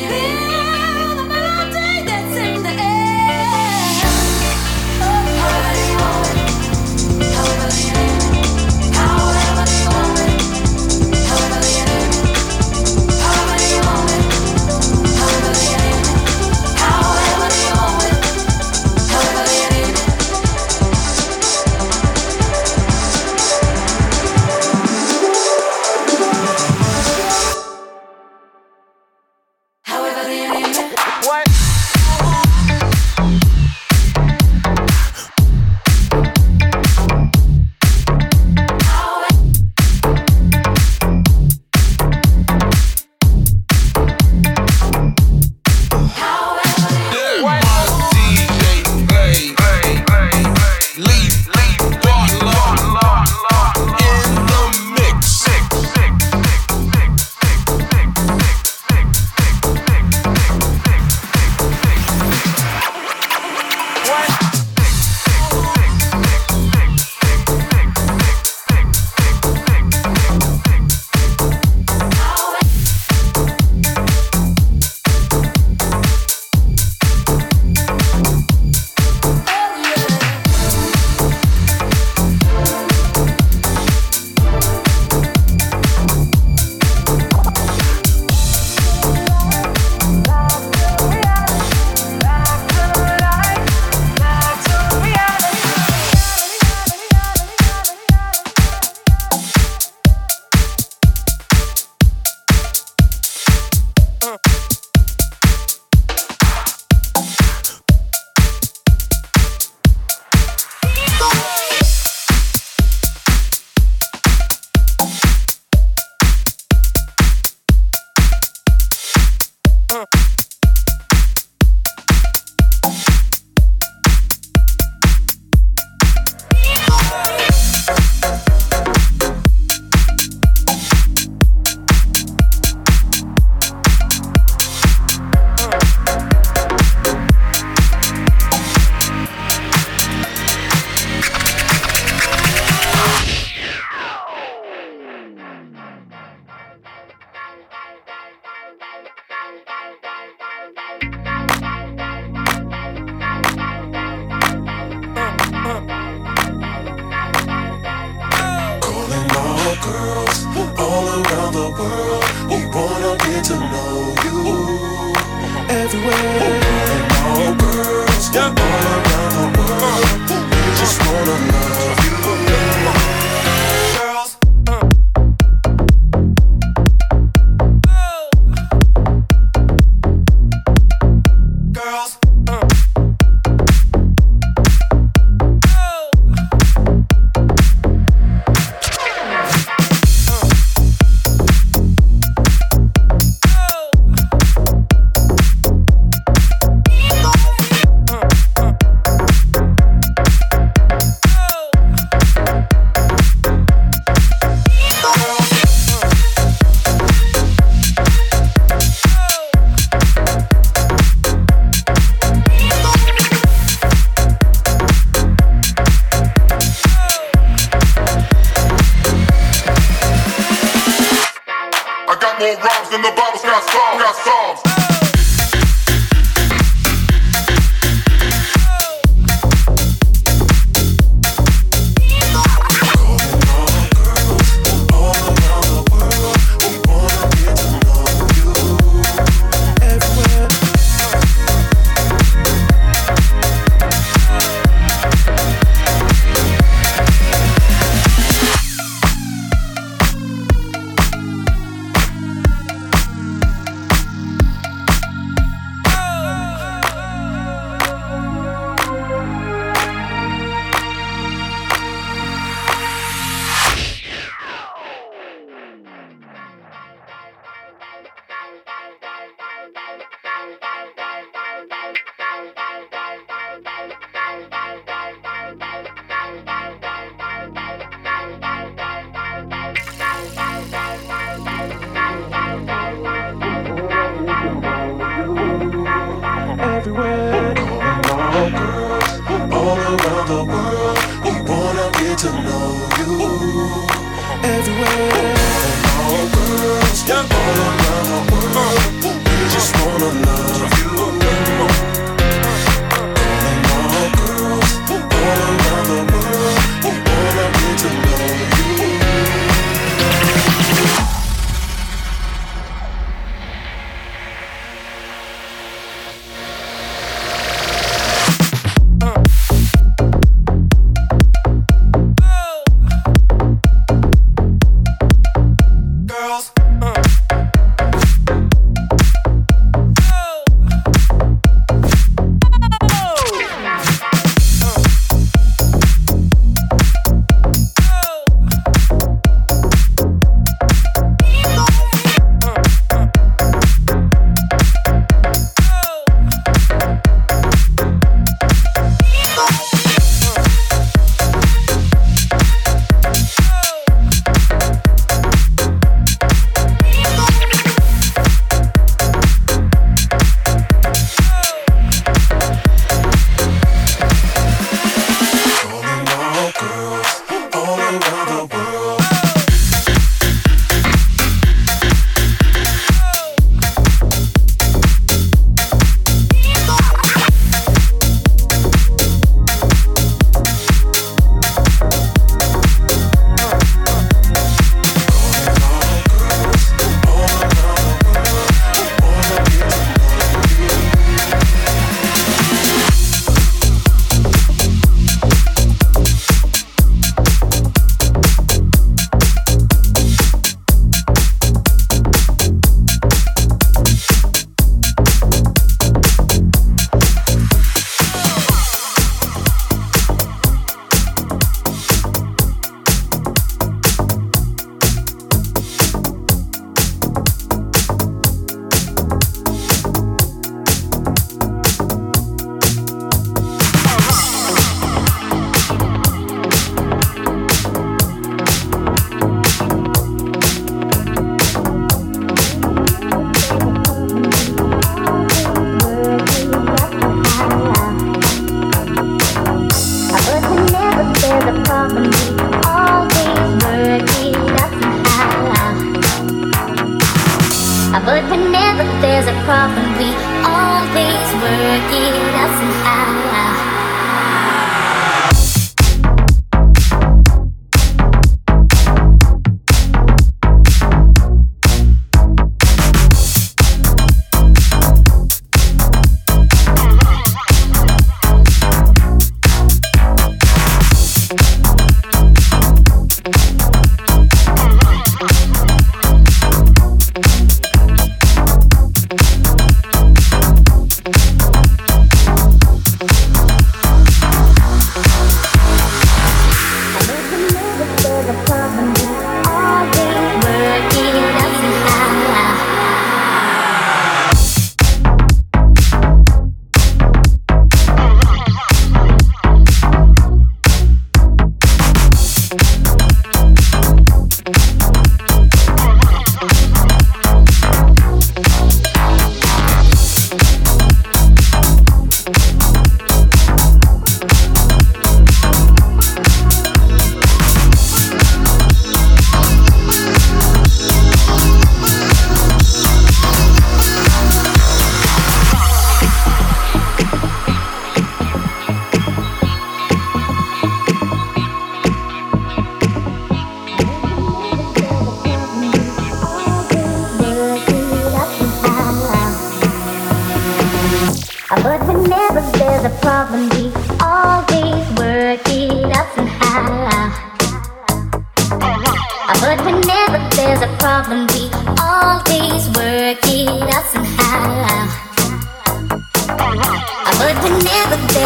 more all around the world. We wanna get to know you everywhere. All all around the world. We just wanna love you.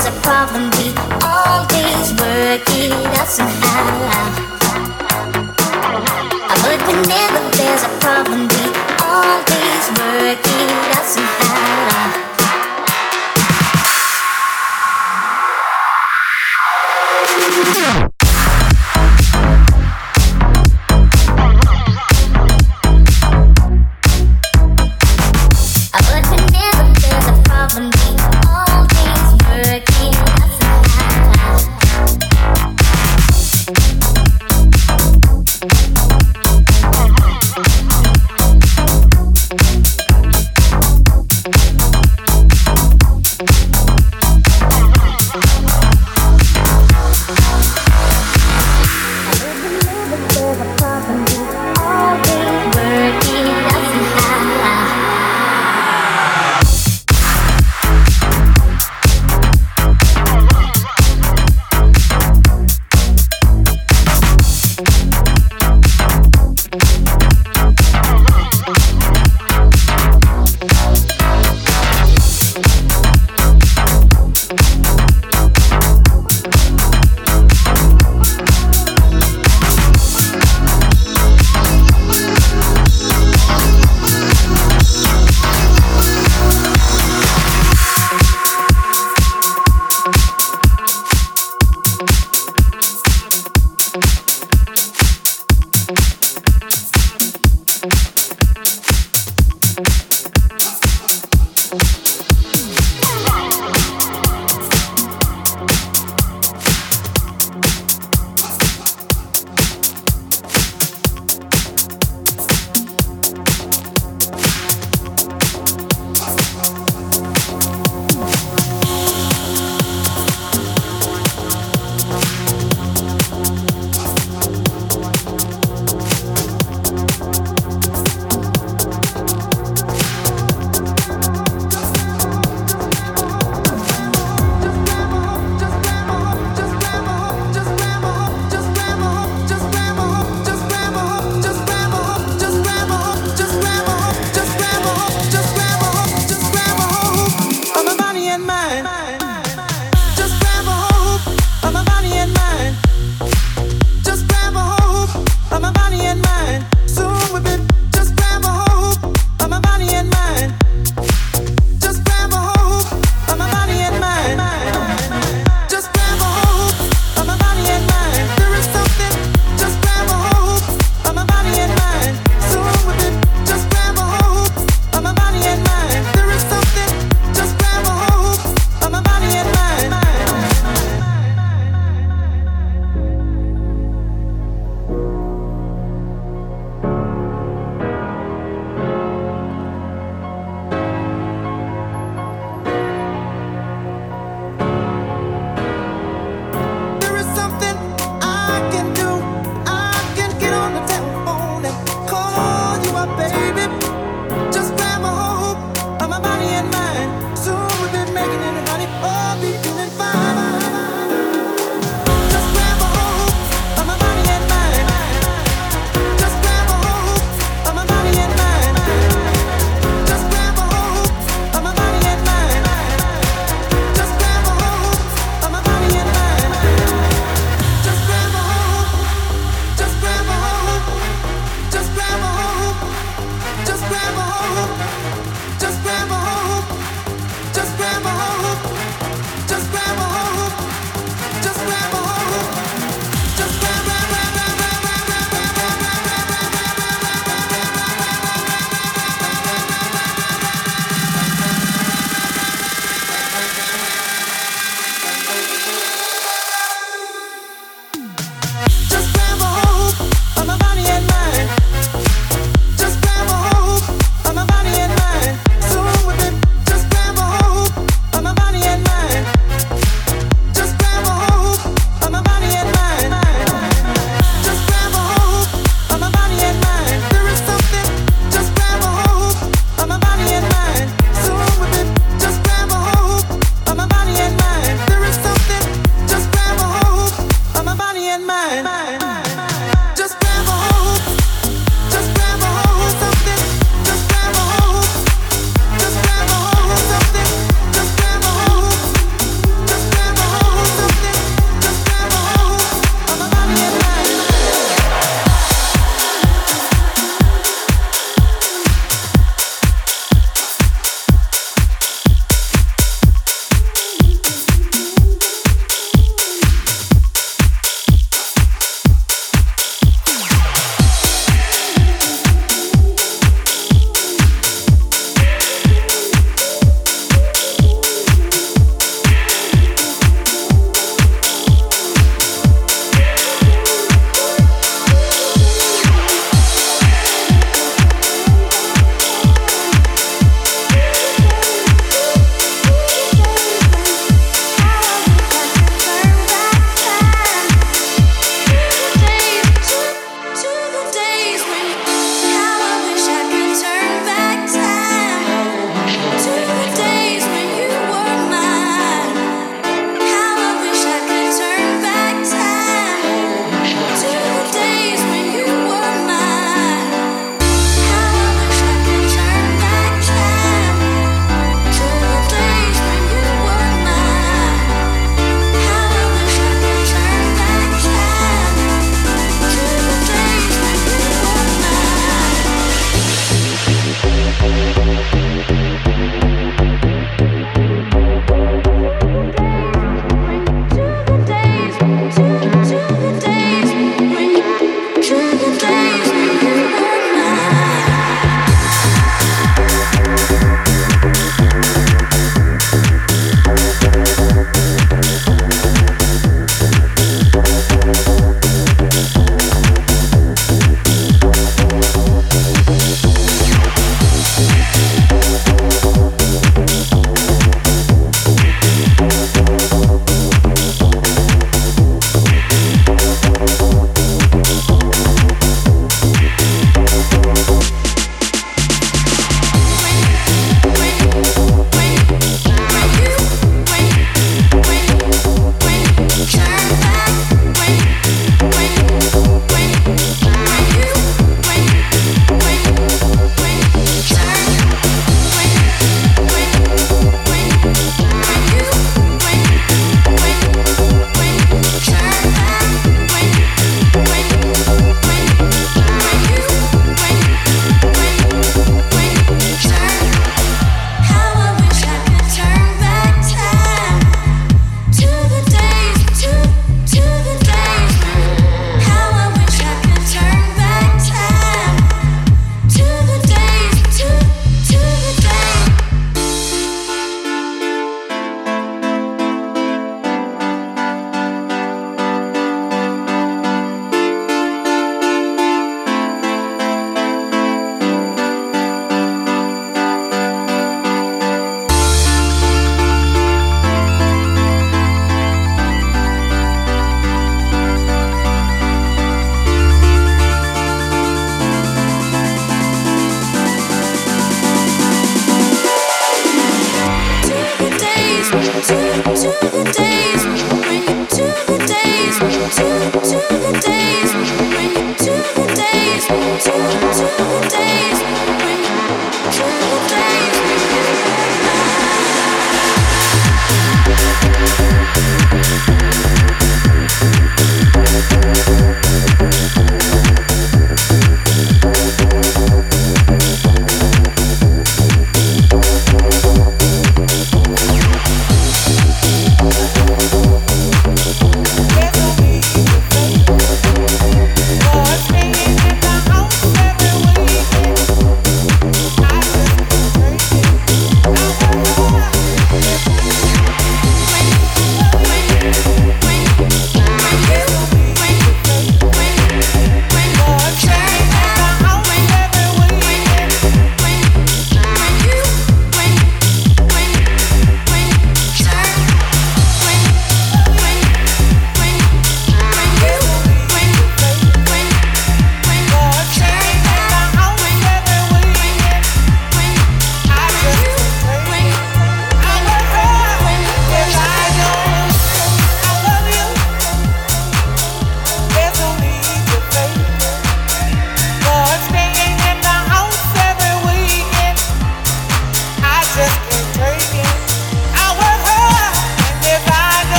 there's a problem, we always work it out somehow.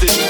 this.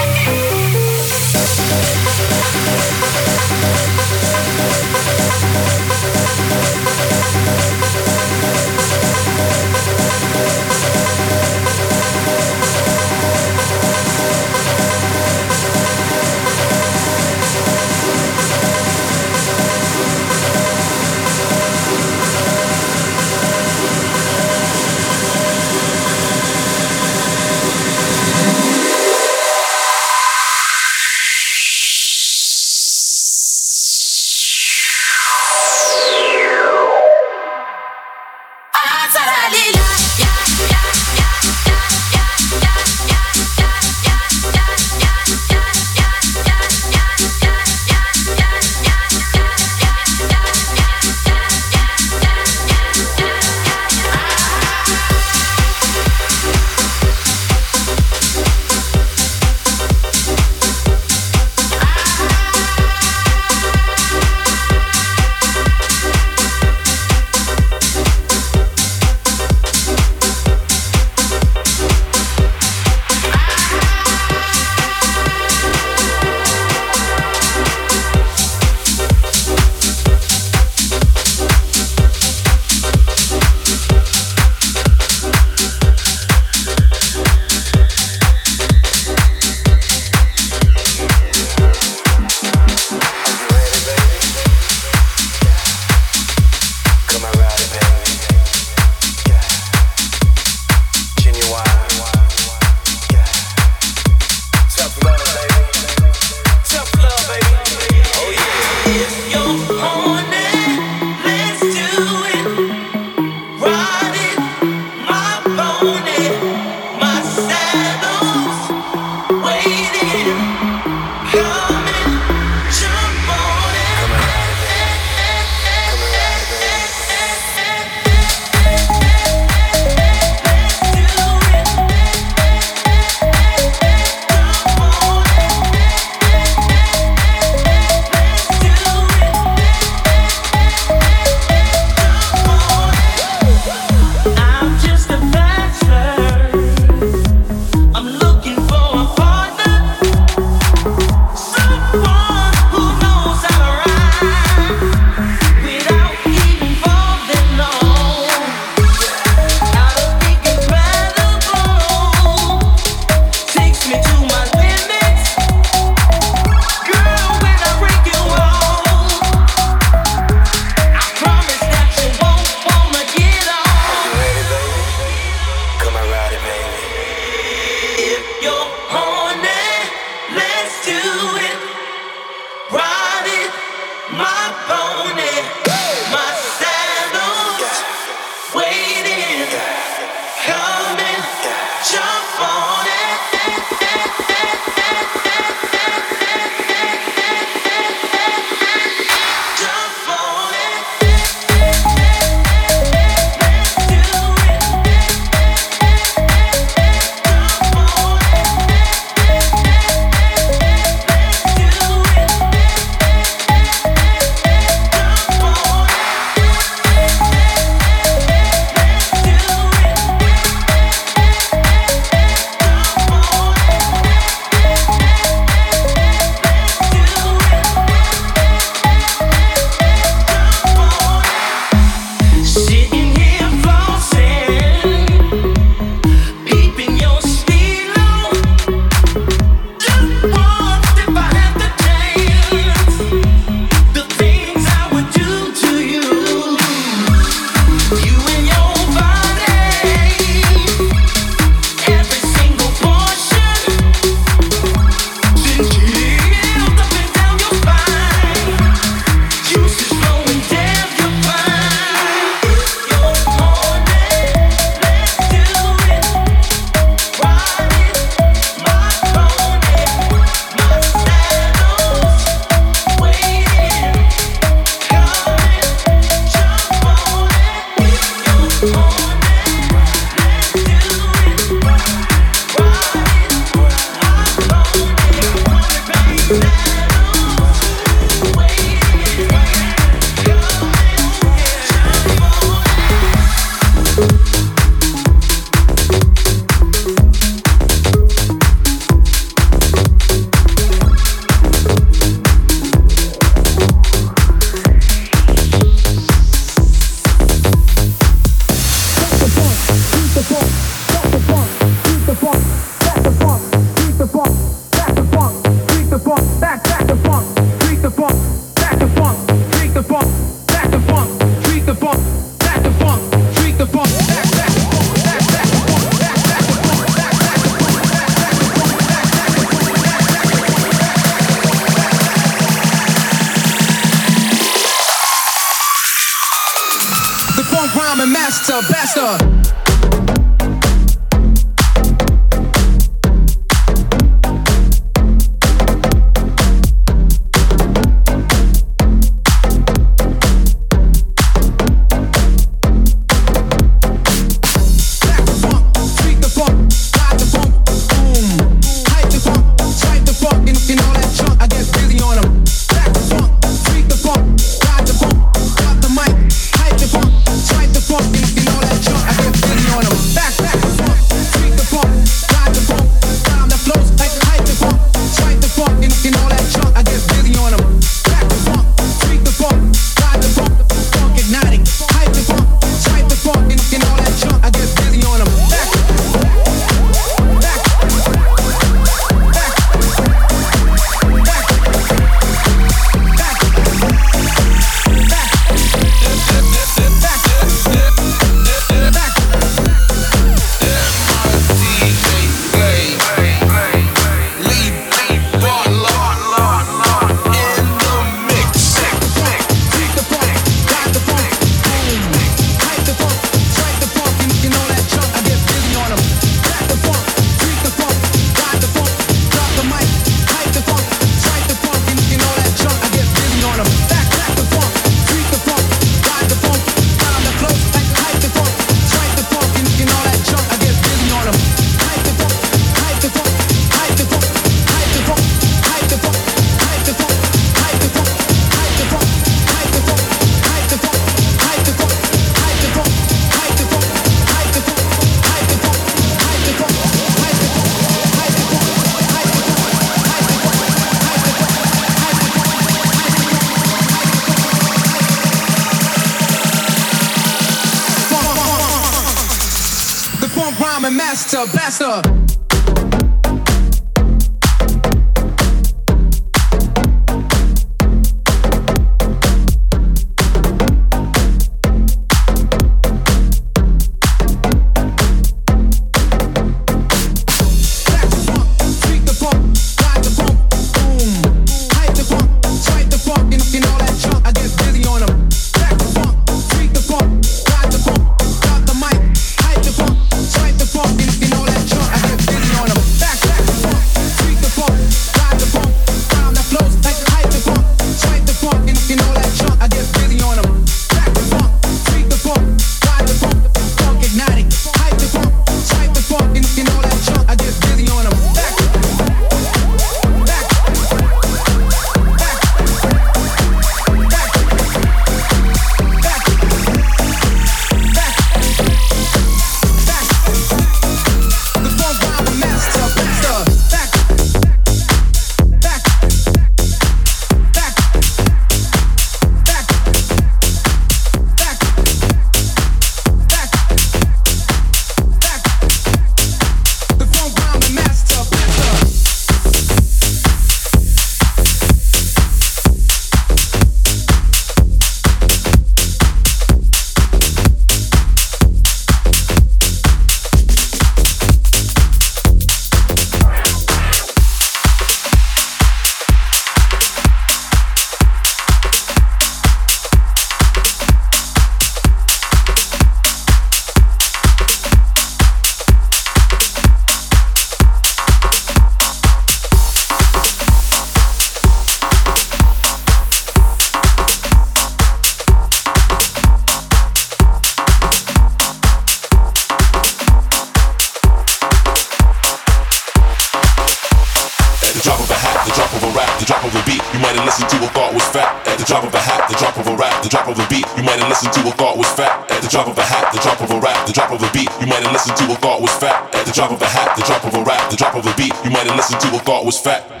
Of a beat. You might have listened to a thought was fat at the drop of a hat, the drop of a rap, the drop of a beat. You might have listened to a thought was fat at the drop of a hat, the drop of a rap, the drop of a beat. You might have listened to a thought was fat at the drop of a hat, the drop of a rap, the drop of a beat. You might have listened to a thought was fat.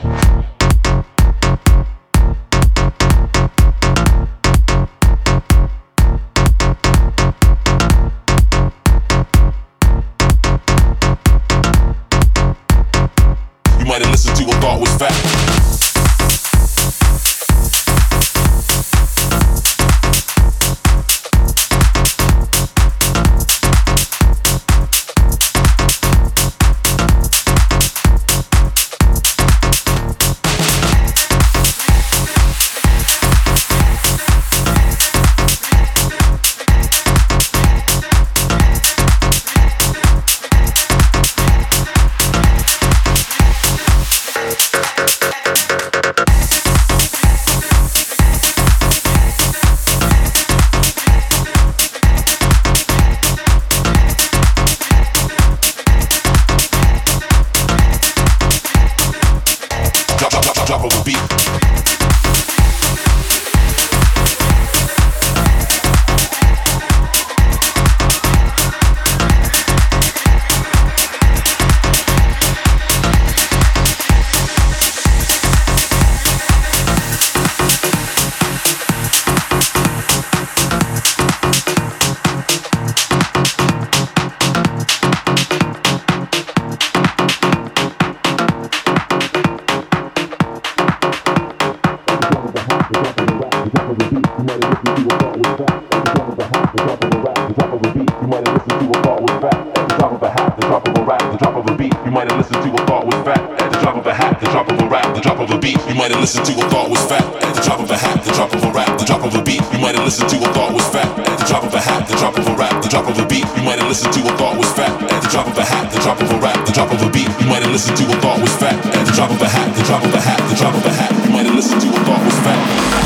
Listened to a thought was fat at the drop of a hat, the drop of a rap, the drop of a beat. You might have listened to a thought was fat at the drop of a hat, the drop of a rap, the drop of a beat. You might have listened to a thought was fat at the drop of a hat, the drop of a rap, the drop of a beat. You might have listened to a thought was fat at the drop of a hat, the drop of a hat, the drop of a hat. You might have listened to a thought was fat.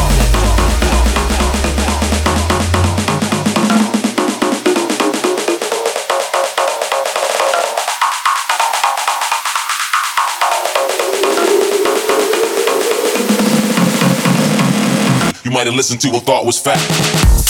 Have listened to a thought was fat.